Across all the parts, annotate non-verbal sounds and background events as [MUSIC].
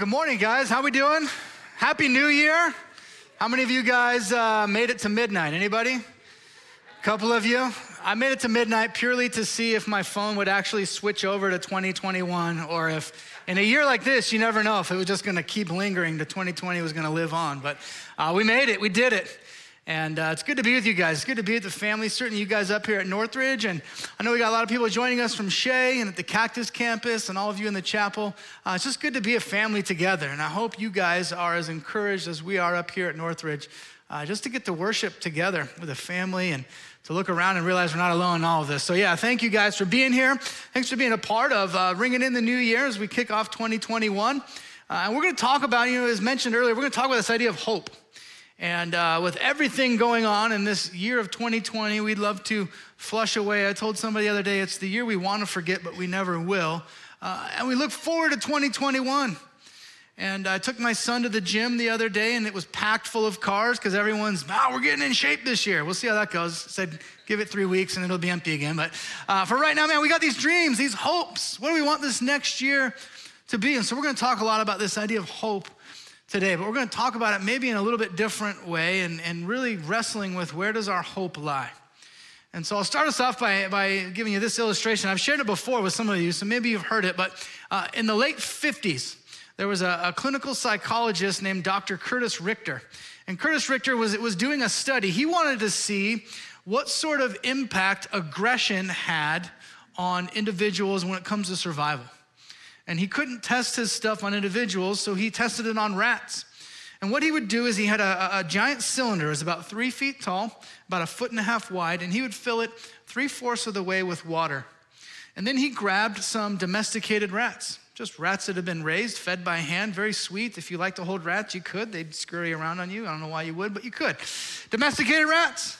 Good morning, guys. How we doing? Happy New Year. How many of you guys uh, made it to midnight? Anybody? A couple of you. I made it to midnight purely to see if my phone would actually switch over to 2021 or if in a year like this, you never know if it was just going to keep lingering, the 2020 was going to live on. But uh, we made it. We did it. And uh, it's good to be with you guys. It's good to be with the family. Certainly, you guys up here at Northridge. And I know we got a lot of people joining us from Shea and at the Cactus campus, and all of you in the chapel. Uh, it's just good to be a family together. And I hope you guys are as encouraged as we are up here at Northridge, uh, just to get to worship together with a family and to look around and realize we're not alone in all of this. So, yeah, thank you guys for being here. Thanks for being a part of uh, ringing in the new year as we kick off 2021. Uh, and we're going to talk about, you know, as mentioned earlier, we're going to talk about this idea of hope. And uh, with everything going on in this year of 2020, we'd love to flush away. I told somebody the other day, it's the year we want to forget, but we never will. Uh, and we look forward to 2021. And I took my son to the gym the other day, and it was packed full of cars because everyone's, wow, oh, we're getting in shape this year. We'll see how that goes. said, give it three weeks and it'll be empty again. But uh, for right now, man, we got these dreams, these hopes. What do we want this next year to be? And so we're going to talk a lot about this idea of hope today, but we're going to talk about it maybe in a little bit different way and, and really wrestling with where does our hope lie. And so I'll start us off by, by giving you this illustration. I've shared it before with some of you, so maybe you've heard it, but uh, in the late 50s, there was a, a, clinical psychologist named Dr. Curtis Richter. And Curtis Richter was, was doing a study. He wanted to see what sort of impact aggression had on individuals when it comes to survival and he couldn't test his stuff on individuals, so he tested it on rats. And what he would do is he had a, a giant cylinder, it was about three feet tall, about a foot and a half wide, and he would fill it three fourths of the way with water. And then he grabbed some domesticated rats, just rats that had been raised, fed by hand, very sweet. If you like to hold rats, you could. They'd scurry around on you. I don't know why you would, but you could. Domesticated rats.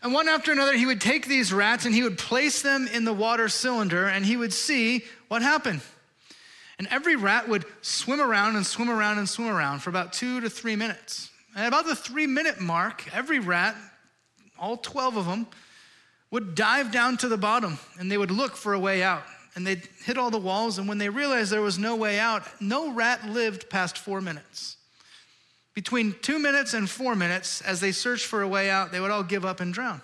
And one after another, he would take these rats and he would place them in the water cylinder and he would see what happened. And every rat would swim around and swim around and swim around for about two to three minutes. And about the three minute mark, every rat, all 12 of them, would dive down to the bottom and they would look for a way out. And they'd hit all the walls, and when they realized there was no way out, no rat lived past four minutes. Between two minutes and four minutes, as they searched for a way out, they would all give up and drown.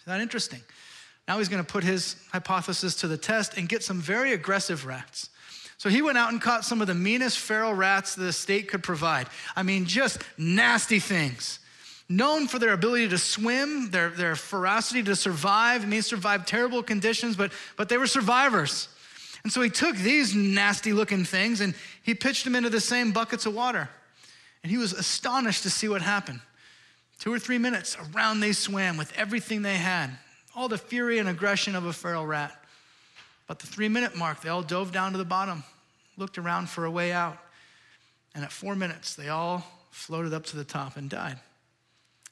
Isn't that interesting? Now he's going to put his hypothesis to the test and get some very aggressive rats. So he went out and caught some of the meanest feral rats the state could provide. I mean, just nasty things. Known for their ability to swim, their, their ferocity to survive. I mean, survived terrible conditions, but, but they were survivors. And so he took these nasty looking things and he pitched them into the same buckets of water. And he was astonished to see what happened. Two or three minutes, around they swam with everything they had, all the fury and aggression of a feral rat. But the three minute mark, they all dove down to the bottom, looked around for a way out. And at four minutes, they all floated up to the top and died.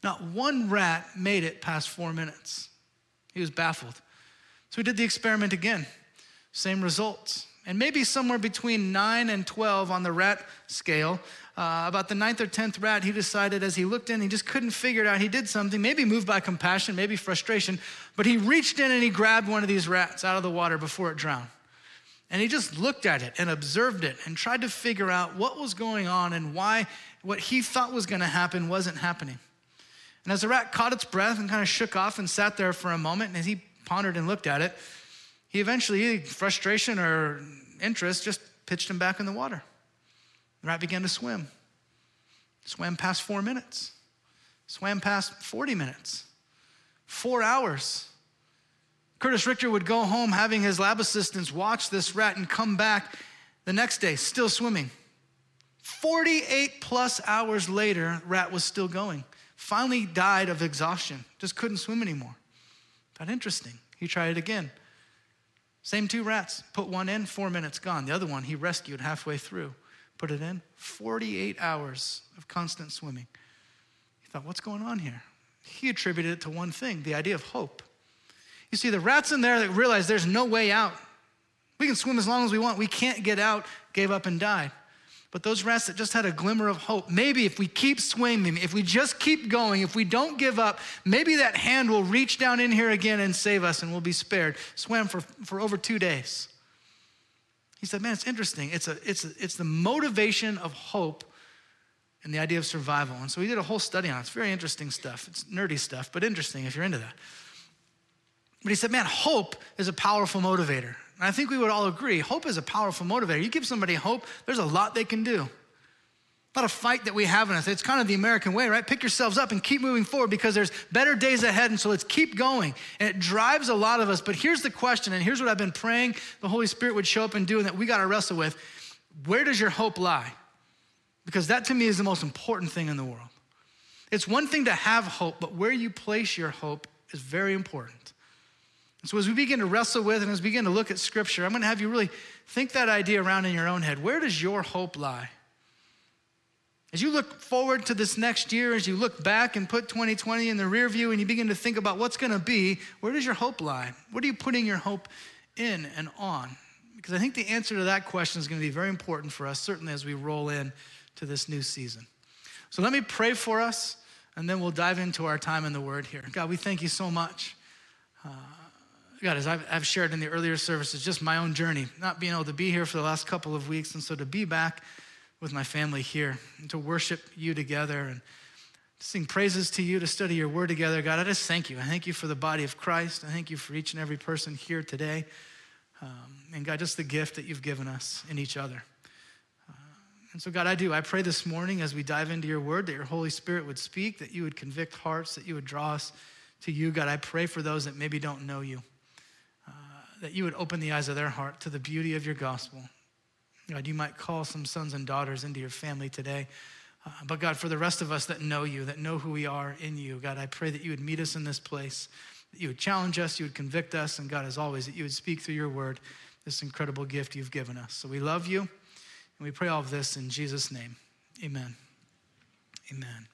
Not one rat made it past four minutes. He was baffled. So he did the experiment again. Same results. And maybe somewhere between 9 and 12 on the rat scale, uh, about the ninth or 10th rat, he decided as he looked in, he just couldn't figure it out. He did something, maybe moved by compassion, maybe frustration, but he reached in and he grabbed one of these rats out of the water before it drowned. And he just looked at it and observed it and tried to figure out what was going on and why what he thought was going to happen wasn't happening. And as the rat caught its breath and kind of shook off and sat there for a moment, and as he pondered and looked at it, he eventually, frustration or interest, just pitched him back in the water. The rat began to swim. Swam past four minutes. Swam past 40 minutes. Four hours. Curtis Richter would go home having his lab assistants watch this rat and come back the next day, still swimming. 48 plus hours later, rat was still going. Finally died of exhaustion, just couldn't swim anymore. That interesting. He tried it again. Same two rats, put one in, four minutes gone. The other one he rescued halfway through put it in 48 hours of constant swimming. He thought, what's going on here? He attributed it to one thing the idea of hope. You see, the rats in there that realized there's no way out. We can swim as long as we want. We can't get out, gave up and died. But those rats that just had a glimmer of hope, maybe if we keep swimming, if we just keep going, if we don't give up, maybe that hand will reach down in here again and save us and we'll be spared. Swam for, for over two days. He said, man, it's interesting. It's, a, it's, a, it's the motivation of hope and the idea of survival. And so he did a whole study on it. It's very interesting stuff. It's nerdy stuff, but interesting if you're into that. But he said, man, hope is a powerful motivator. And I think we would all agree hope is a powerful motivator. You give somebody hope, there's a lot they can do. A fight that we have in us. It's kind of the American way, right? Pick yourselves up and keep moving forward because there's better days ahead. And so let's keep going. And it drives a lot of us. But here's the question, and here's what I've been praying the Holy Spirit would show up and do, and that we got to wrestle with. Where does your hope lie? Because that to me is the most important thing in the world. It's one thing to have hope, but where you place your hope is very important. And so as we begin to wrestle with and as we begin to look at scripture, I'm going to have you really think that idea around in your own head. Where does your hope lie? As you look forward to this next year, as you look back and put 2020 in the rear view and you begin to think about what's going to be, where does your hope lie? What are you putting your hope in and on? Because I think the answer to that question is going to be very important for us, certainly as we roll in to this new season. So let me pray for us, and then we'll dive into our time in the Word here. God, we thank you so much. Uh, God, as I've, I've shared in the earlier services, just my own journey, not being able to be here for the last couple of weeks, and so to be back with my family here and to worship you together and to sing praises to you, to study your word together. God, I just thank you. I thank you for the body of Christ. I thank you for each and every person here today. Um, and God, just the gift that you've given us in each other. And so, God, I do. I pray this morning as we dive into your word that your Holy Spirit would speak, that you would convict hearts, that you would draw us to you. God, I pray for those that maybe don't know you, uh, that you would open the eyes of their heart to the beauty of your gospel. God, you might call some sons and daughters into your family today. Uh, but God, for the rest of us that know you, that know who we are in you, God, I pray that you would meet us in this place, that you would challenge us, you would convict us, and God, as always, that you would speak through your word, this incredible gift you've given us. So we love you. And we pray all of this in Jesus' name. Amen. Amen.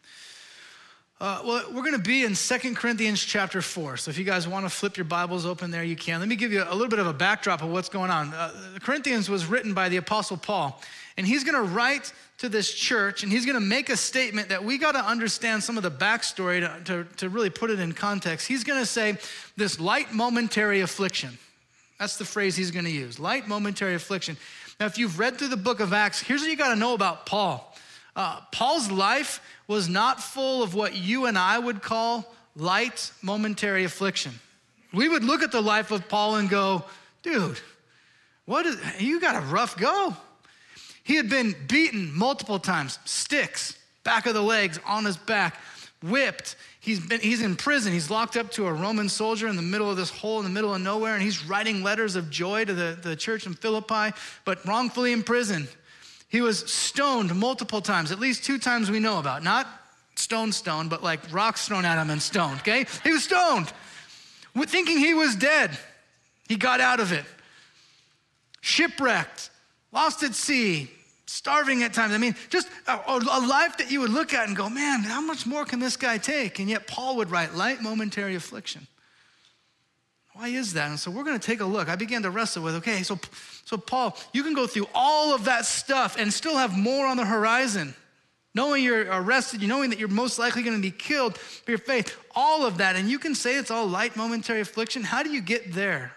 Uh, well, we're going to be in Second Corinthians chapter 4. So if you guys want to flip your Bibles open there, you can. Let me give you a little bit of a backdrop of what's going on. Uh, Corinthians was written by the Apostle Paul, and he's going to write to this church, and he's going to make a statement that we got to understand some of the backstory to, to, to really put it in context. He's going to say, This light momentary affliction. That's the phrase he's going to use light momentary affliction. Now, if you've read through the book of Acts, here's what you got to know about Paul. Uh, Paul's life was not full of what you and I would call light, momentary affliction. We would look at the life of Paul and go, dude, what is, you got a rough go. He had been beaten multiple times, sticks, back of the legs, on his back, whipped. He's, been, he's in prison. He's locked up to a Roman soldier in the middle of this hole in the middle of nowhere, and he's writing letters of joy to the, the church in Philippi, but wrongfully in prison. He was stoned multiple times, at least two times we know about. Not stone stone, but like rocks thrown at him and stoned, okay? He was stoned, thinking he was dead. He got out of it. Shipwrecked, lost at sea, starving at times. I mean, just a, a, life that you would look at and go, man, how much more can this guy take? And yet Paul would write light momentary affliction. Why is that? And so we're going to take a look. I began to wrestle with, okay, so, so Paul, you can go through all of that stuff and still have more on the horizon. Knowing you're arrested, you knowing that you're most likely going to be killed for your faith, all of that, and you can say it's all light momentary affliction. How do you get there?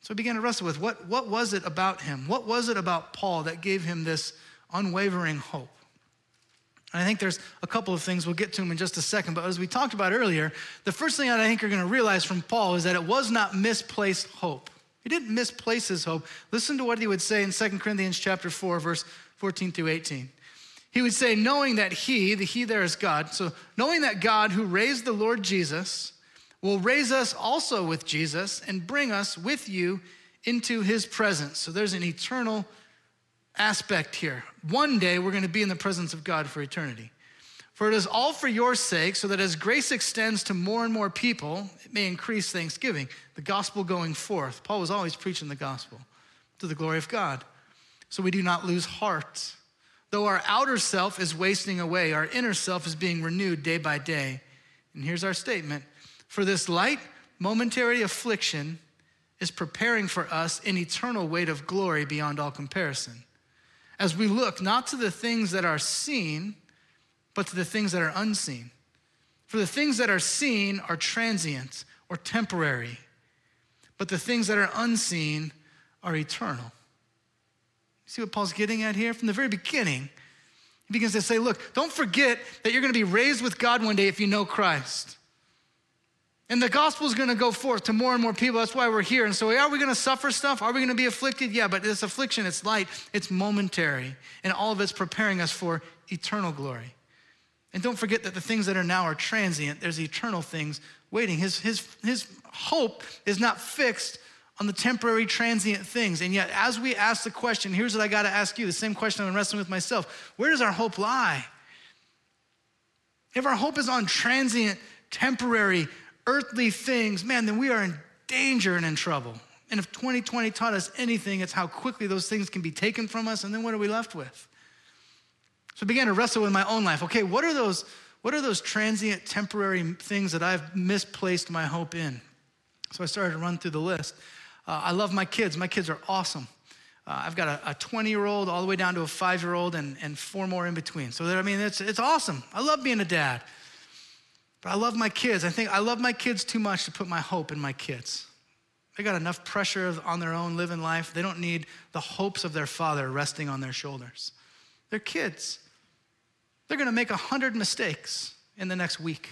So I began to wrestle with what, what was it about him? What was it about Paul that gave him this unwavering hope? And I think there's a couple of things, we'll get to them in just a second, but as we talked about earlier, the first thing I think you're going to realize from Paul is that it was not misplaced hope. He didn't misplace his hope. Listen to what he would say in 2 Corinthians chapter 4, verse 14 through 18. He would say, knowing that he, the he there is God, so knowing that God who raised the Lord Jesus, will raise us also with Jesus and bring us with you into his presence. So there's an eternal aspect here. One day we're going to be in the presence of God for eternity. For it is all for your sake, so that as grace extends to more and more people, it may increase thanksgiving, the gospel going forth. Paul was always preaching the gospel to the glory of God. So we do not lose heart. Though our outer self is wasting away, our inner self is being renewed day by day. And here's our statement for this light, momentary affliction is preparing for us an eternal weight of glory beyond all comparison. As we look not to the things that are seen, but to the things that are unseen. For the things that are seen are transient or temporary, but the things that are unseen are eternal. See what Paul's getting at here? From the very beginning, he begins to say, Look, don't forget that you're going to be raised with God one day if you know Christ. And the gospel is going to go forth to more and more people. That's why we're here. And so, are we going to suffer stuff? Are we going to be afflicted? Yeah, but this affliction, it's light, it's momentary, and all of it's preparing us for eternal glory. And don't forget that the things that are now are transient. There's eternal things waiting. His, his, his hope is not fixed on the temporary, transient things. And yet, as we ask the question, here's what I got to ask you the same question I'm wrestling with myself where does our hope lie? If our hope is on transient, temporary, earthly things, man, then we are in danger and in trouble. And if 2020 taught us anything, it's how quickly those things can be taken from us, and then what are we left with? So I began to wrestle with my own life. Okay, what are those, what are those transient, temporary things that I've misplaced my hope in? So I started to run through the list. Uh, I love my kids. My kids are awesome. Uh, I've got a 20 year old all the way down to a five year old and, and four more in between. So, that, I mean, it's, it's awesome. I love being a dad. But I love my kids. I think I love my kids too much to put my hope in my kids. They got enough pressure on their own living life. They don't need the hopes of their father resting on their shoulders. They're kids. They're gonna make a hundred mistakes in the next week.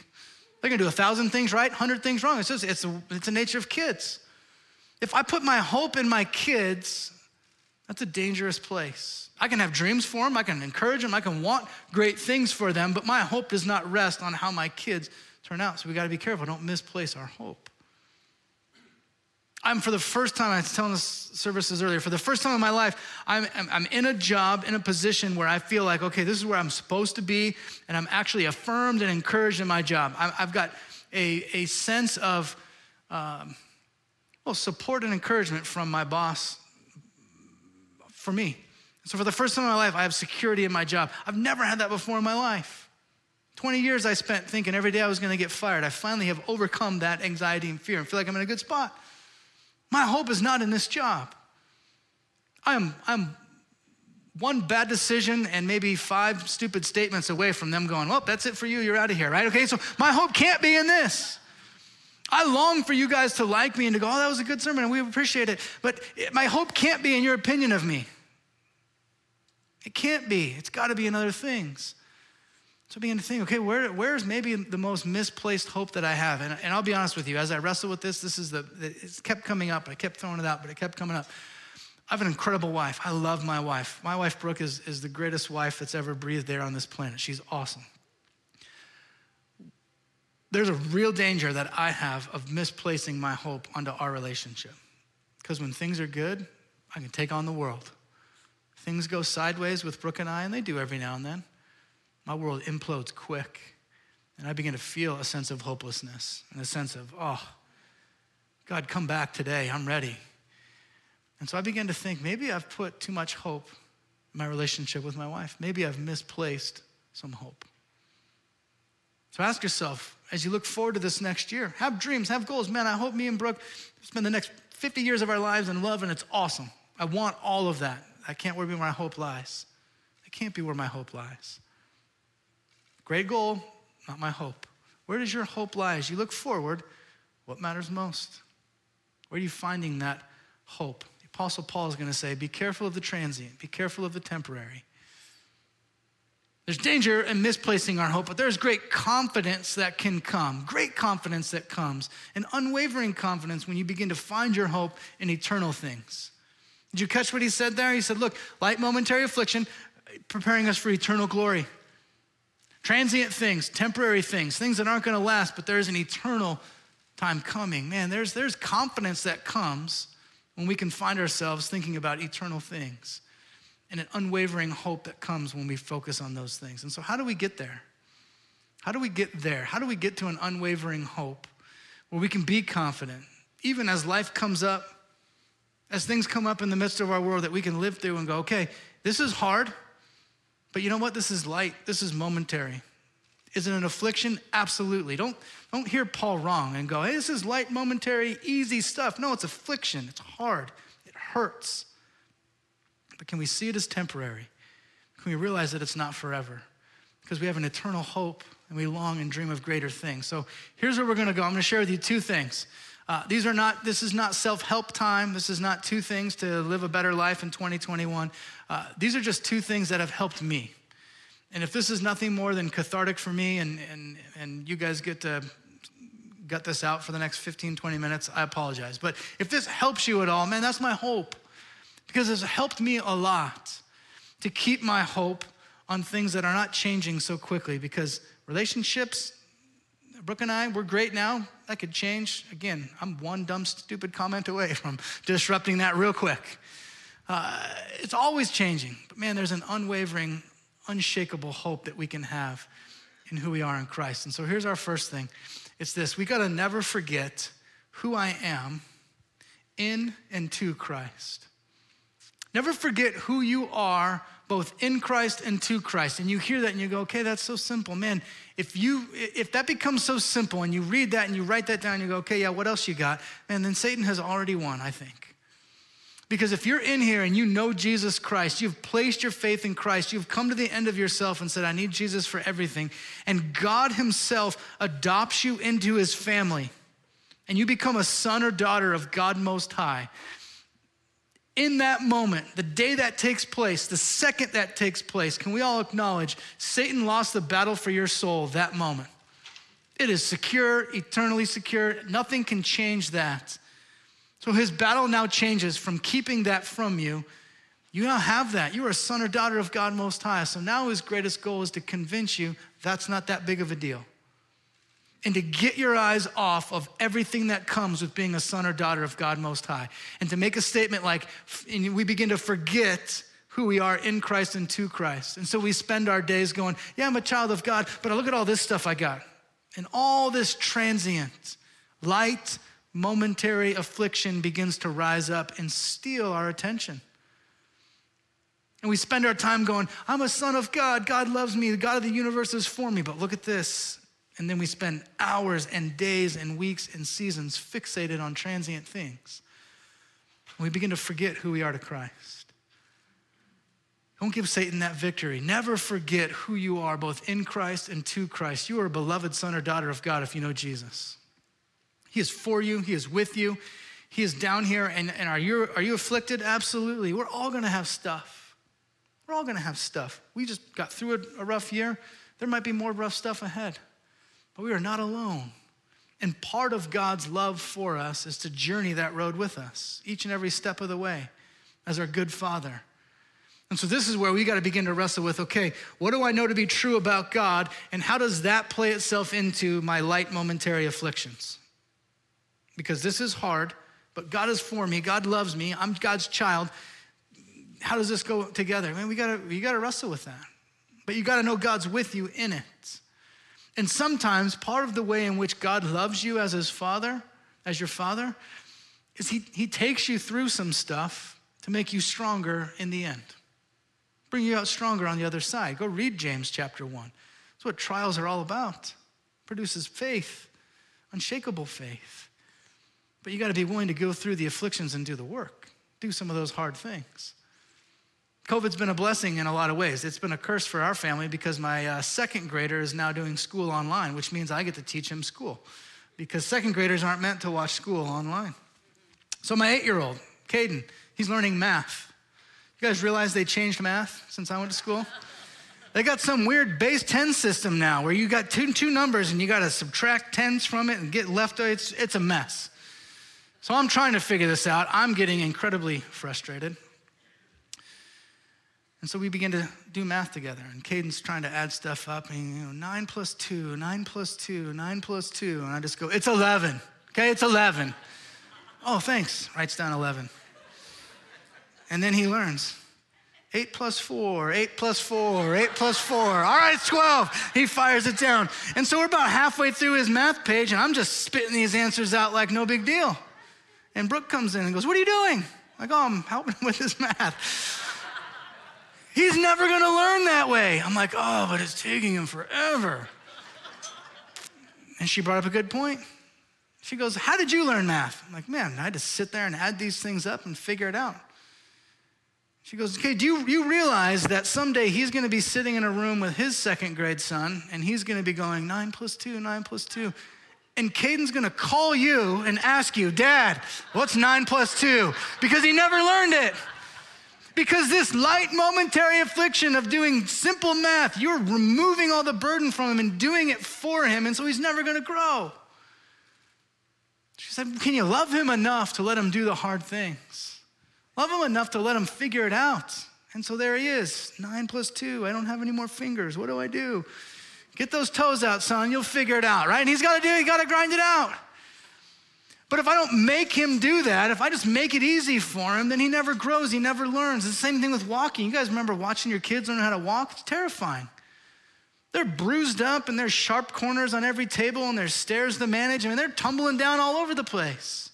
They're gonna do a thousand things right, hundred things wrong. It's just it's it's the nature of kids. If I put my hope in my kids, that's a dangerous place. I can have dreams for them, I can encourage them, I can want great things for them, but my hope does not rest on how my kids turn out. So we got to be careful. Don't misplace our hope. I'm for the first time, I was telling the services earlier, for the first time in my life, I'm, I'm, in a job, in a position where I feel like, okay, this is where I'm supposed to be, and I'm actually affirmed and encouraged in my job. I, have got a, a sense of, um, well, support and encouragement from my boss for me. So for the first time in my life, I have security in my job. I've never had that before in my life. 20 years I spent thinking every day I was going to get fired. I finally have overcome that anxiety and fear and feel like I'm in a good spot. My hope is not in this job. I'm, I'm one bad decision and maybe five stupid statements away from them going, well, that's it for you, you're out of here, right? Okay, so my hope can't be in this. I long for you guys to like me and to go, oh, that was a good sermon and we appreciate it. But my hope can't be in your opinion of me. It can't be. It's got to be in other things. So I began to think, okay, where, where's maybe the most misplaced hope that I have? And, and I'll be honest with you, as I wrestle with this, this is the, it kept coming up. I kept throwing it out, but it kept coming up. I have an incredible wife. I love my wife. My wife, Brooke, is, is the greatest wife that's ever breathed there on this planet. She's awesome. There's a real danger that I have of misplacing my hope onto our relationship. Because when things are good, I can take on the world. Things go sideways with Brooke and I, and they do every now and then my world implodes quick. And I begin to feel a sense of hopelessness and a sense of, oh, God, come back today. I'm ready. And so I began to think maybe I've put too much hope in my relationship with my wife. Maybe I've misplaced some hope. So ask yourself as you look forward to this next year, have dreams, have goals. Man, I hope me and Brooke spend the next 50 years of our lives in love, and it's awesome. I want all of that. I can't where my hope lies. It can't be where my hope lies. Great goal, not my hope. Where does your hope lie? As you look forward, what matters most? Where are you finding that hope? The Apostle Paul is going to say, Be careful of the transient, be careful of the temporary. There's danger in misplacing our hope, but there's great confidence that can come, great confidence that comes, an unwavering confidence when you begin to find your hope in eternal things. Did you catch what he said there? He said, Look, light momentary affliction, preparing us for eternal glory. Transient things, temporary things, things that aren't going to last, but there's an eternal time coming. Man, there's, there's confidence that comes when we can find ourselves thinking about eternal things and an unwavering hope that comes when we focus on those things. And so, how do we get there? How do we get there? How do we get to an unwavering hope where we can be confident, even as life comes up, as things come up in the midst of our world, that we can live through and go, okay, this is hard. But you know what? This is light. This is momentary. Is it an affliction? Absolutely. Don't, don't hear Paul wrong and go, hey, this is light, momentary, easy stuff. No, it's affliction. It's hard. It hurts. But can we see it as temporary? Can we realize that it's not forever? Because we have an eternal hope and we long and dream of greater things. So here's where we're going to go. I'm going to share with you two things. Uh, these are not, this is not self help time. This is not two things to live a better life in 2021. Uh, these are just two things that have helped me. And if this is nothing more than cathartic for me and, and, and you guys get to gut this out for the next 15, 20 minutes, I apologize. But if this helps you at all, man, that's my hope. Because it's helped me a lot to keep my hope on things that are not changing so quickly. Because relationships, Brooke and I, we're great now. That could change. Again, I'm one dumb, stupid comment away from disrupting that real quick. Uh, it's always changing. But man, there's an unwavering, unshakable hope that we can have in who we are in Christ. And so here's our first thing it's this we got to never forget who I am in and to Christ. Never forget who you are both in Christ and to Christ. And you hear that and you go, okay, that's so simple. Man, if you if that becomes so simple and you read that and you write that down, and you go, okay, yeah, what else you got? Man, then Satan has already won, I think. Because if you're in here and you know Jesus Christ, you've placed your faith in Christ, you've come to the end of yourself and said, I need Jesus for everything, and God Himself adopts you into His family, and you become a son or daughter of God Most High, in that moment, the day that takes place, the second that takes place, can we all acknowledge Satan lost the battle for your soul that moment? It is secure, eternally secure. Nothing can change that. So his battle now changes from keeping that from you. You now have that. You are a son or daughter of God Most High. So now his greatest goal is to convince you that's not that big of a deal and to get your eyes off of everything that comes with being a son or daughter of God Most High. And to make a statement like, we begin to forget who we are in Christ and to Christ. And so we spend our days going, Yeah, I'm a child of God, but look at all this stuff I got. And all this transient, light, momentary affliction begins to rise up and steal our attention. And we spend our time going, I'm a son of God. God loves me. The God of the universe is for me. But look at this. And then we spend hours and days and weeks and seasons fixated on transient things. We begin to forget who we are to Christ. Don't give Satan that victory. Never forget who you are, both in Christ and to Christ. You are a beloved son or daughter of God if you know Jesus. He is for you, He is with you, He is down here. And, and are, you, are you afflicted? Absolutely. We're all gonna have stuff. We're all gonna have stuff. We just got through a, a rough year. There might be more rough stuff ahead. But we are not alone. And part of God's love for us is to journey that road with us each and every step of the way as our good Father. And so, this is where we got to begin to wrestle with okay, what do I know to be true about God, and how does that play itself into my light momentary afflictions? Because this is hard, but God is for me, God loves me, I'm God's child. How does this go together? Man, we gotta, we gotta wrestle with that. But you gotta know God's with you in it. And sometimes part of the way in which God loves you as his father, as your father, is he, he takes you through some stuff to make you stronger in the end. Bring you out stronger on the other side. Go read James chapter 1. That's what trials are all about. Produces faith, unshakable faith. But you got to be willing to go through the afflictions and do the work. Do some of those hard things. COVID's been a blessing in a lot of ways. It's been a curse for our family because my uh, second grader is now doing school online, which means I get to teach him school because second graders aren't meant to watch school online. So, my eight year old, Caden, he's learning math. You guys realize they changed math since I went to school? They got some weird base 10 system now where you got two, two numbers and you got to subtract tens from it and get left. It's, it's a mess. So I'm trying to figure this out. I'm getting incredibly frustrated. And so we begin to do math together, and Caden's trying to add stuff up, and you know, nine plus two, nine plus two, nine plus two, and I just go, it's 11, okay, it's 11. oh, thanks, writes down 11. And then he learns, eight plus four, eight plus four, eight plus four, all right, it's 12. He fires it down. And so we're about halfway through his math page, and I'm just spitting these answers out like no big deal. And Brooke comes in and goes, what are you doing? I go, oh, I'm helping him [LAUGHS] with his math. He's never going to learn that way. I'm like, oh, but it's taking him forever. And she brought up a good point. She goes, How did you learn math? I'm like, Man, I had to sit there and add these things up and figure it out. She goes, Okay, do you, you realize that someday he's going to be sitting in a room with his second grade son and he's going to be going, Nine plus two, nine plus two. and Caden's gonna call you and ask you, Dad, what's nine plus two? Because he never learned it. Because this light momentary affliction of doing simple math, you're removing all the burden from him and doing it for him, and so he's never gonna grow. She said, Can you love him enough to let him do the hard things? Love him enough to let him figure it out. And so there he is, nine plus two. I don't have any more fingers. What do I do? Get those toes out, son. You'll figure it out, right? And he's got to do he got to grind it out. But if I don't make him do that, if I just make it easy for him, then he never grows, he never learns. It's the same thing with walking. You guys remember watching your kids learn how to walk? It's terrifying. They're bruised up and there's sharp corners on every table and there's stairs to manage. I mean, they're tumbling down all over the place.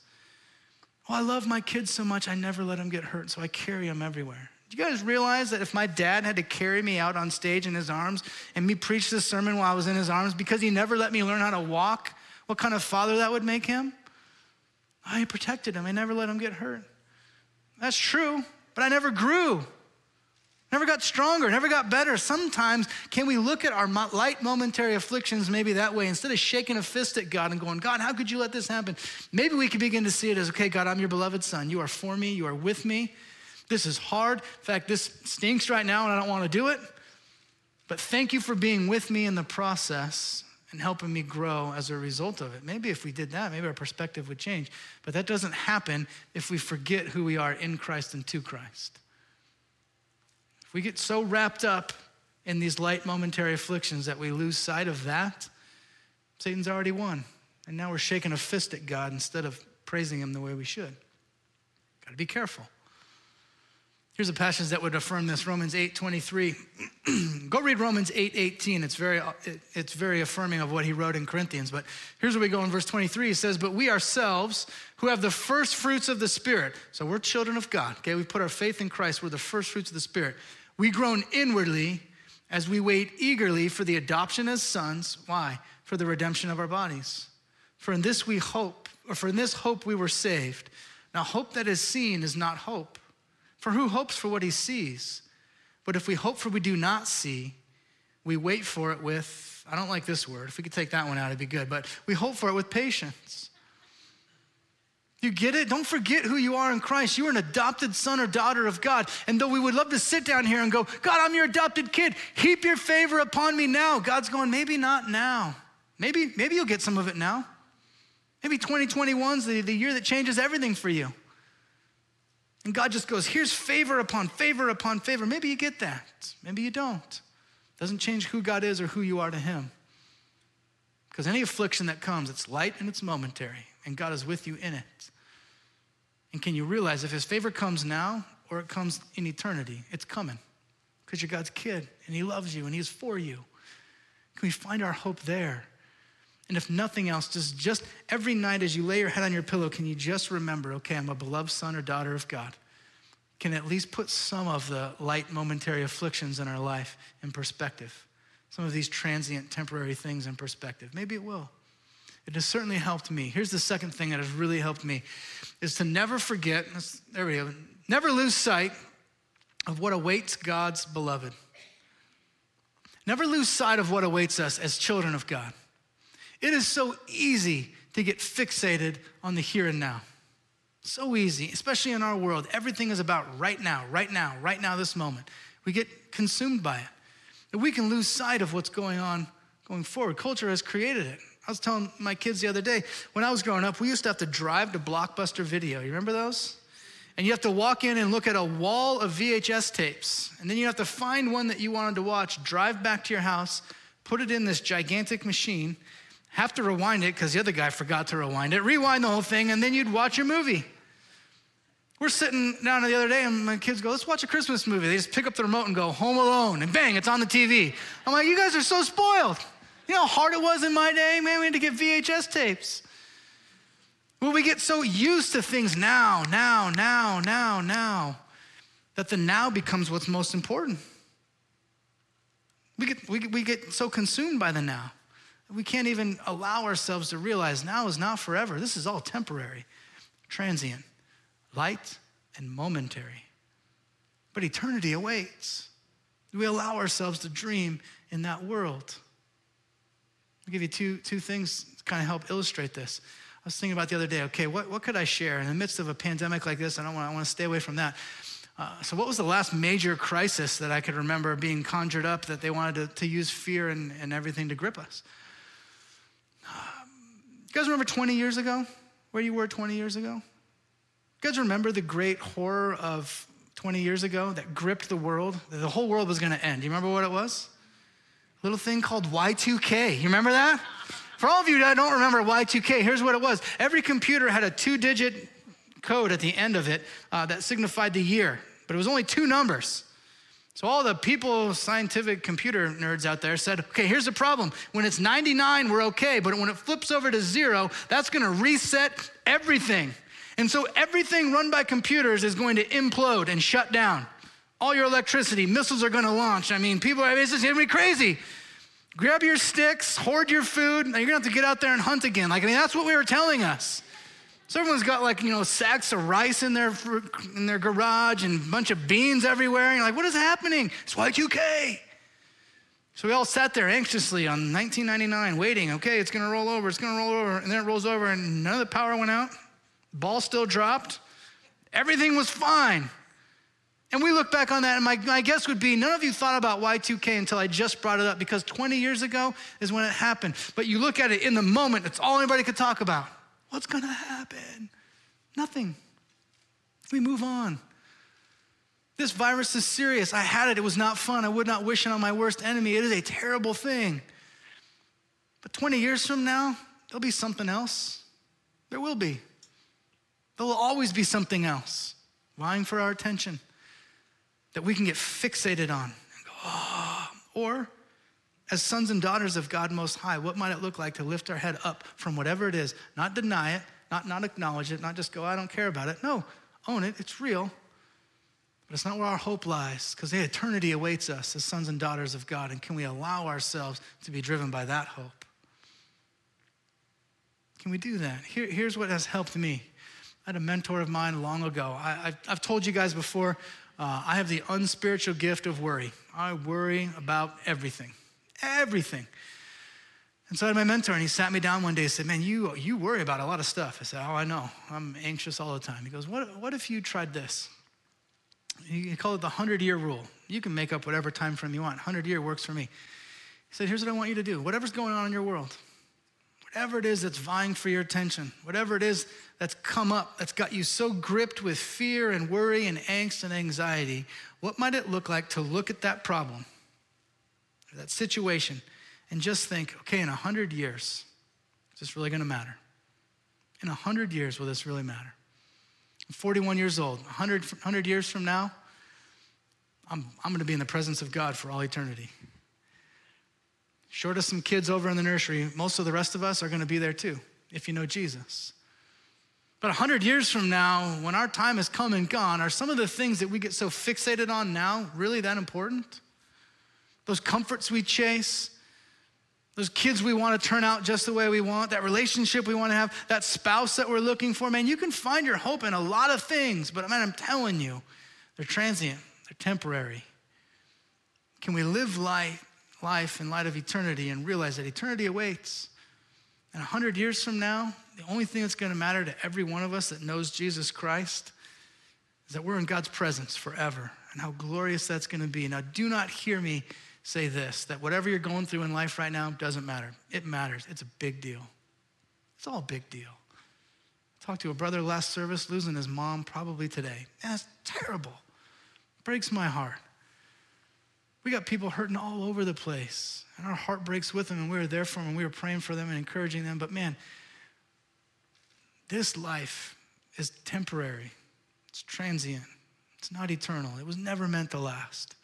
Oh, I love my kids so much, I never let them get hurt, so I carry them everywhere. Do you guys realize that if my dad had to carry me out on stage in his arms and me preach this sermon while I was in his arms because he never let me learn how to walk, what kind of father that would make him? I protected him. I never let him get hurt. That's true, but I never grew. Never got stronger, never got better. Sometimes, can we look at our light momentary afflictions maybe that way? Instead of shaking a fist at God and going, God, how could you let this happen? Maybe we could begin to see it as, okay, God, I'm your beloved son. You are for me, you are with me. This is hard. In fact, this stinks right now and I don't want to do it. But thank you for being with me in the process and helping me grow as a result of it. Maybe if we did that, maybe our perspective would change. But that doesn't happen if we forget who we are in Christ and to Christ. If we get so wrapped up in these light momentary afflictions that we lose sight of that, Satan's already won. And now we're shaking a fist at God instead of praising him the way we should. Got to be careful. Here's a passage that would affirm this Romans 8 23. [CLEARS THROAT] Go read Romans 8 18. It's very, it's very affirming of what he wrote in Corinthians. But here's where we go in verse 23. He says, But we ourselves, who have the first fruits of the Spirit, so we're children of God, okay? We put our faith in Christ, we're the first fruits of the Spirit. We groan inwardly as we wait eagerly for the adoption as sons. Why? For the redemption of our bodies. For in this we hope, or for in this hope we were saved. Now, hope that is seen is not hope. For who hopes for what he sees? But if we hope for what we do not see, we wait for it with, I don't like this word. If we could take that one out, it'd be good. But we hope for it with patience. You get it? Don't forget who you are in Christ. You are an adopted son or daughter of God. And though we would love to sit down here and go, God, I'm your adopted kid. Heap your favor upon me now. God's going, maybe not now. Maybe, maybe you'll get some of it now. Maybe 2021's the, the year that changes everything for you. And God just goes, here's favor upon favor upon favor. Maybe you get that. Maybe you don't. Doesn't change who God is or who you are to Him. Because any affliction that comes, it's light and it's momentary, and God is with you in it. And can you realize if His favor comes now or it comes in eternity, it's coming because you're God's kid and He loves you and He's for you. Can we find our hope there? And if nothing else, just, just every night as you lay your head on your pillow, can you just remember, okay, I'm a beloved son or daughter of God? Can at least put some of the light momentary afflictions in our life in perspective. Some of these transient, temporary things in perspective. Maybe it will. It has certainly helped me. Here's the second thing that has really helped me is to never forget, there we go, never lose sight of what awaits God's beloved. Never lose sight of what awaits us as children of God. It is so easy to get fixated on the here and now. So easy, especially in our world. Everything is about right now, right now, right now, this moment. We get consumed by it. And we can lose sight of what's going on going forward. Culture has created it. I was telling my kids the other day, when I was growing up, we used to have to drive to Blockbuster Video. You remember those? And you have to walk in and look at a wall of VHS tapes. And then you have to find one that you wanted to watch, drive back to your house, put it in this gigantic machine, have to rewind it because the other guy forgot to rewind it, rewind the whole thing, and then you'd watch a movie. We're sitting down the other day, and my kids go, Let's watch a Christmas movie. They just pick up the remote and go, Home Alone, and bang, it's on the TV. I'm like, You guys are so spoiled. You know how hard it was in my day? Man, we had to get VHS tapes. Well, we get so used to things now, now, now, now, now, that the now becomes what's most important. We get, we, we get so consumed by the now. We can't even allow ourselves to realize now is not forever. This is all temporary, transient, light, and momentary. But eternity awaits. We allow ourselves to dream in that world. I'll give you two, two things to kind of help illustrate this. I was thinking about the other day, okay, what, what could I share in the midst of a pandemic like this? I don't want, I want to stay away from that. Uh, so, what was the last major crisis that I could remember being conjured up that they wanted to, to use fear and, and everything to grip us? You guys remember 20 years ago? Where you were 20 years ago? You guys remember the great horror of 20 years ago that gripped the world? The whole world was going to end. You remember what it was? A little thing called Y2K. You remember that? For all of you that don't remember Y2K, here's what it was. Every computer had a two digit code at the end of it uh, that signified the year, but it was only two numbers. So all the people, scientific computer nerds out there said, okay, here's the problem. When it's 99, we're okay, but when it flips over to zero, that's gonna reset everything. And so everything run by computers is going to implode and shut down. All your electricity, missiles are gonna launch. I mean, people are, it's just gonna be crazy. Grab your sticks, hoard your food, and you're gonna have to get out there and hunt again. Like, I mean, that's what we were telling us. So everyone's got like, you know, sacks of rice in their, in their garage and a bunch of beans everywhere. And you're like, what is happening? It's Y2K. So we all sat there anxiously on 1999 waiting. Okay, it's gonna roll over, it's gonna roll over. And then it rolls over and none of the power went out. Ball still dropped. Everything was fine. And we look back on that, and my, my guess would be none of you thought about Y2K until I just brought it up because 20 years ago is when it happened. But you look at it in the moment, it's all anybody could talk about. What's going to happen? Nothing. We move on. This virus is serious. I had it. It was not fun. I would not wish it on my worst enemy. It is a terrible thing. But 20 years from now, there'll be something else. There will be. There will always be something else vying for our attention that we can get fixated on and go, oh. Or as sons and daughters of God Most High, what might it look like to lift our head up from whatever it is, not deny it, not not acknowledge it, not just go, I don't care about it. No, own it, it's real. But it's not where our hope lies, because the eternity awaits us as sons and daughters of God. And can we allow ourselves to be driven by that hope? Can we do that? Here, here's what has helped me. I had a mentor of mine long ago. I, have told you guys before, uh, I have the unspiritual gift of worry. I worry about everything everything. And so I had my mentor, and he sat me down one day and said, Man, you, you worry about a lot of stuff. I said, Oh, I know. I'm anxious all the time. He goes, What, what if you tried this? He called it the 100 year rule. You can make up whatever time frame you want. 100 year works for me. He said, Here's what I want you to do whatever's going on in your world, whatever it is that's vying for your attention, whatever it is that's come up, that's got you so gripped with fear and worry and angst and anxiety, what might it look like to look at that problem that situation, and just think, okay, in 100 years, is this really gonna matter? In 100 years, will this really matter? I'm 41 years old. 100, 100 years from now, I'm, I'm gonna be in the presence of God for all eternity. Short of some kids over in the nursery, most of the rest of us are gonna be there too, if you know Jesus. But 100 years from now, when our time has come and gone, are some of the things that we get so fixated on now really that important? Those comforts we chase, those kids we want to turn out just the way we want, that relationship we want to have, that spouse that we're looking for, man, you can find your hope in a lot of things, but man, I'm telling you, they're transient, they're temporary. Can we live life, life in light of eternity and realize that eternity awaits? And 100 years from now, the only thing that's going to matter to every one of us that knows Jesus Christ is that we're in God's presence forever and how glorious that's going to be. Now, do not hear me say this that whatever you're going through in life right now doesn't matter. It matters. It's a big deal. It's all a big deal. I talked to a brother last service losing his mom probably today. That's terrible. Breaks my heart. We got people hurting all over the place, and our heart breaks with them, and we were there for them, and we were praying for them and encouraging them. But man, this life is temporary, it's transient, it's not eternal. It was never meant to last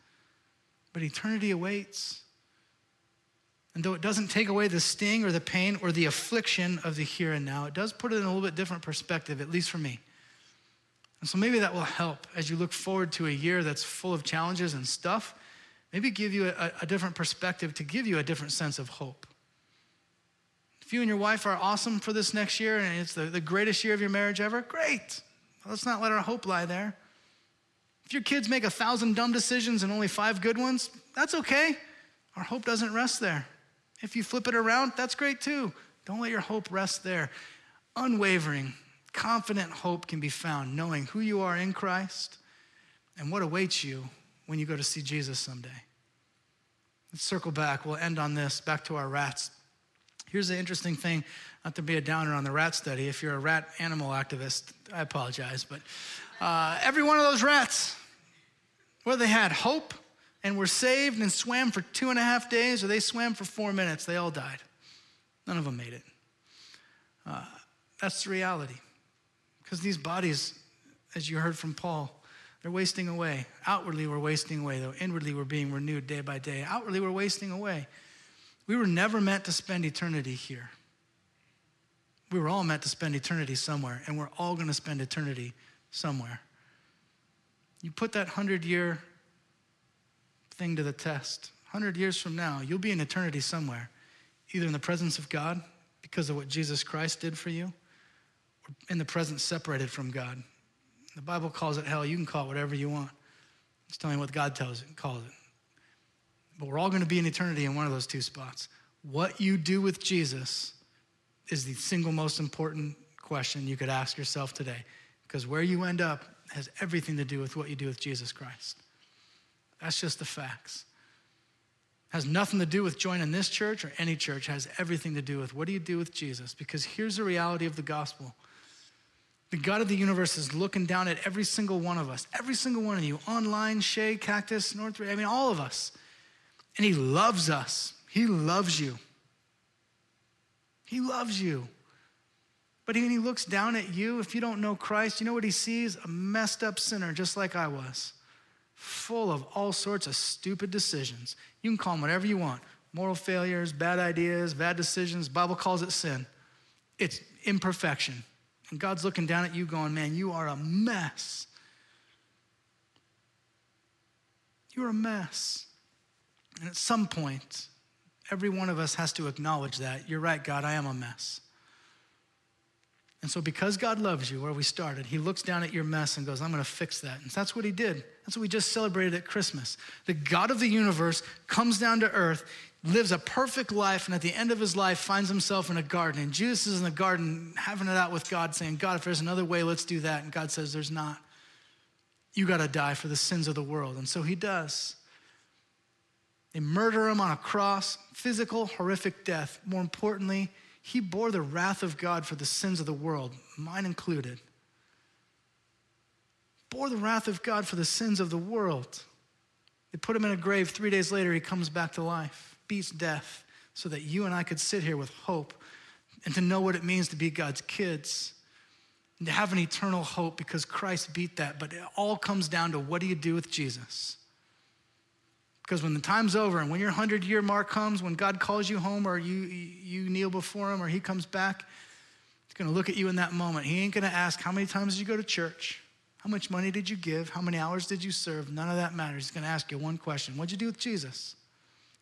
but eternity awaits. And though it doesn't take away the sting or the pain or the affliction of the here and now, it does put it in a little bit different perspective, at least for me. And so maybe that will help as you look forward to a year that's full of challenges and stuff. Maybe give you a, a different perspective to give you a different sense of hope. If you and your wife are awesome for this next year and it's the, the greatest year of your marriage ever, great. Let's not let our hope lie there. If your kids make a thousand dumb decisions and only five good ones, that's okay. Our hope doesn't rest there. If you flip it around, that's great too. Don't let your hope rest there. Unwavering, confident hope can be found knowing who you are in Christ and what awaits you when you go to see Jesus someday. Let's circle back. We'll end on this, back to our rats. Here's the interesting thing, not to be a downer on the rat study. If you're a rat animal activist, I apologize, but uh, every one of those rats, whether they had hope and were saved and swam for two and a half days or they swam for four minutes, they all died. None of them made it. Uh, that's the reality. Because these bodies, as you heard from Paul, they're wasting away. Outwardly, we're wasting away, though. Inwardly, we're being renewed day by day. Outwardly, we're wasting away. We were never meant to spend eternity here. We were all meant to spend eternity somewhere, and we're all going to spend eternity somewhere. You put that 100 year thing to the test. 100 years from now, you'll be in eternity somewhere, either in the presence of God because of what Jesus Christ did for you, or in the presence separated from God. The Bible calls it hell. You can call it whatever you want. It's telling what God tells it, calls it. But we're all going to be in eternity in one of those two spots. What you do with Jesus is the single most important question you could ask yourself today. Because where you end up has everything to do with what you do with Jesus Christ. That's just the facts. Has nothing to do with joining this church or any church, has everything to do with what do you do with Jesus? Because here's the reality of the gospel. The God of the universe is looking down at every single one of us, every single one of you, online, Shea, Cactus, North, I mean, all of us. And He loves us. He loves you. He loves you. But when He looks down at you, if you don't know Christ, you know what He sees? A messed up sinner, just like I was, full of all sorts of stupid decisions. You can call them whatever you want moral failures, bad ideas, bad decisions. Bible calls it sin. It's imperfection. And God's looking down at you going, man, you are a mess. You're a mess. And at some point, every one of us has to acknowledge that. You're right, God, I am a mess. And so, because God loves you, where we started, He looks down at your mess and goes, I'm going to fix that. And that's what He did. That's what we just celebrated at Christmas. The God of the universe comes down to earth, lives a perfect life, and at the end of his life finds himself in a garden. And Jesus is in the garden having it out with God, saying, God, if there's another way, let's do that. And God says, There's not. You got to die for the sins of the world. And so He does. They murder him on a cross, physical, horrific death. More importantly, he bore the wrath of God for the sins of the world, mine included. Bore the wrath of God for the sins of the world. They put him in a grave. Three days later, he comes back to life, beats death, so that you and I could sit here with hope and to know what it means to be God's kids and to have an eternal hope because Christ beat that. But it all comes down to what do you do with Jesus? Because when the time's over and when your 100 year mark comes, when God calls you home or you, you kneel before him or he comes back, he's going to look at you in that moment. He ain't going to ask, How many times did you go to church? How much money did you give? How many hours did you serve? None of that matters. He's going to ask you one question What'd you do with Jesus?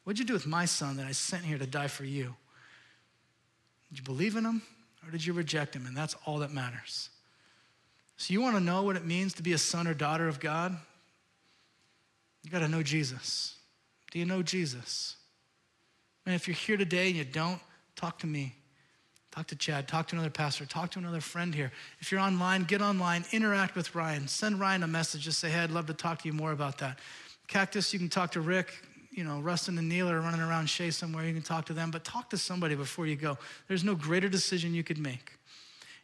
What'd you do with my son that I sent here to die for you? Did you believe in him or did you reject him? And that's all that matters. So, you want to know what it means to be a son or daughter of God? You got to know Jesus. Do you know Jesus? And if you're here today and you don't, talk to me. Talk to Chad, talk to another pastor, talk to another friend here. If you're online, get online, interact with Ryan. Send Ryan a message, just say, hey, I'd love to talk to you more about that. Cactus, you can talk to Rick. You know, Rustin and Neil are running around Shea somewhere. You can talk to them, but talk to somebody before you go. There's no greater decision you could make.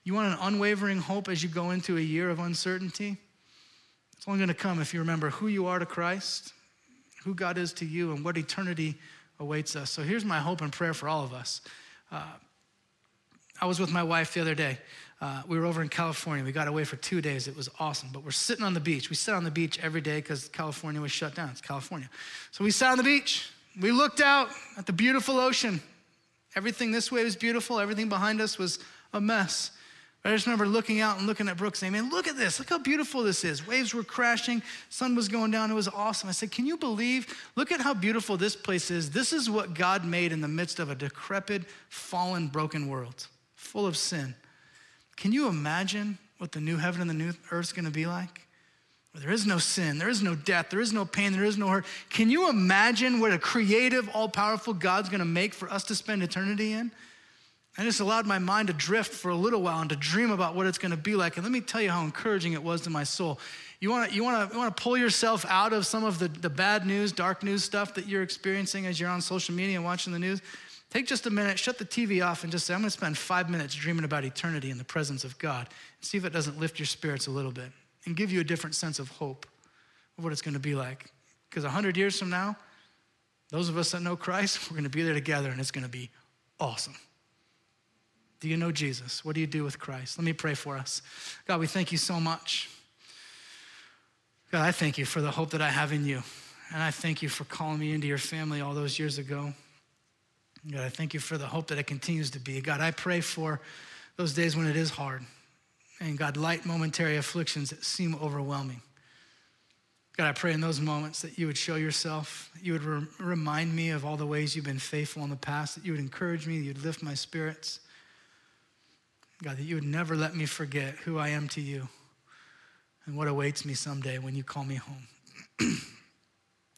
You want an unwavering hope as you go into a year of uncertainty? It's only going to come if you remember who you are to Christ who God is to you, and what eternity awaits us. So here's my hope and prayer for all of us. Uh, I was with my wife the other day. Uh, we were over in California. We got away for two days. It was awesome. But we're sitting on the beach. We sit on the beach every day because California was shut down. It's California. So we sat on the beach. We looked out at the beautiful ocean. Everything this way was beautiful, everything behind us was a mess. I just remember looking out and looking at Brooke saying, Man, look at this. Look how beautiful this is. Waves were crashing, sun was going down. It was awesome. I said, Can you believe? Look at how beautiful this place is. This is what God made in the midst of a decrepit, fallen, broken world, full of sin. Can you imagine what the new heaven and the new earth is going to be like? where there is no sin, there is no death, there is no pain, there is no hurt. Can you imagine what a creative, all powerful God's gonna make for us to spend eternity in? I just allowed my mind to drift for a little while and to dream about what it's gonna be like. And let me tell you how encouraging it was to my soul. You you wanna, you wanna pull yourself out of some of the, the bad news, dark news stuff that you're experiencing as you're on social media and watching the news? Take just a minute, shut the TV off, and just say, I'm gonna spend five minutes dreaming about eternity in the presence of God. And see if it doesn't lift your spirits a little bit and give you a different sense of hope of what it's gonna be like. Because 100 years from now, those of us that know Christ, [LAUGHS] we're gonna be there together and it's gonna be awesome. Do you know Jesus? What do you do with Christ? Let me pray for us. God, we thank you so much. God, I thank you for the hope that I have in you. And I thank you for calling me into your family all those years ago. God, I thank you for the hope that it continues to be. God, I pray for those days when it is hard. And God, light momentary afflictions that seem overwhelming. God, I pray in those moments that you would show yourself, you would re- remind me of all the ways you've been faithful in the past, that you would encourage me, you'd lift my spirits. God, that you would never let me forget who I am to you and what awaits me someday when you call me home. [CLEARS THROAT]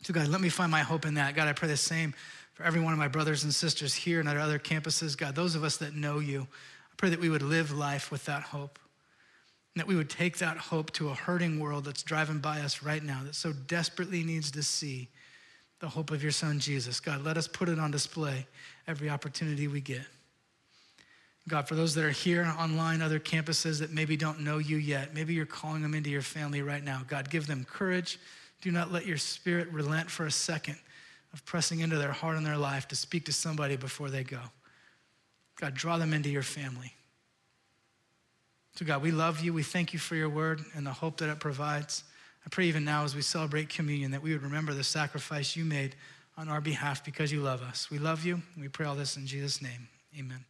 so, God, let me find my hope in that. God, I pray the same for every one of my brothers and sisters here and at our other campuses. God, those of us that know you, I pray that we would live life with that hope. And that we would take that hope to a hurting world that's driving by us right now that so desperately needs to see the hope of your son Jesus. God, let us put it on display every opportunity we get. God, for those that are here online, other campuses that maybe don't know you yet, maybe you're calling them into your family right now. God, give them courage. Do not let your spirit relent for a second of pressing into their heart and their life to speak to somebody before they go. God, draw them into your family. So, God, we love you. We thank you for your word and the hope that it provides. I pray even now as we celebrate communion that we would remember the sacrifice you made on our behalf because you love us. We love you, we pray all this in Jesus' name. Amen.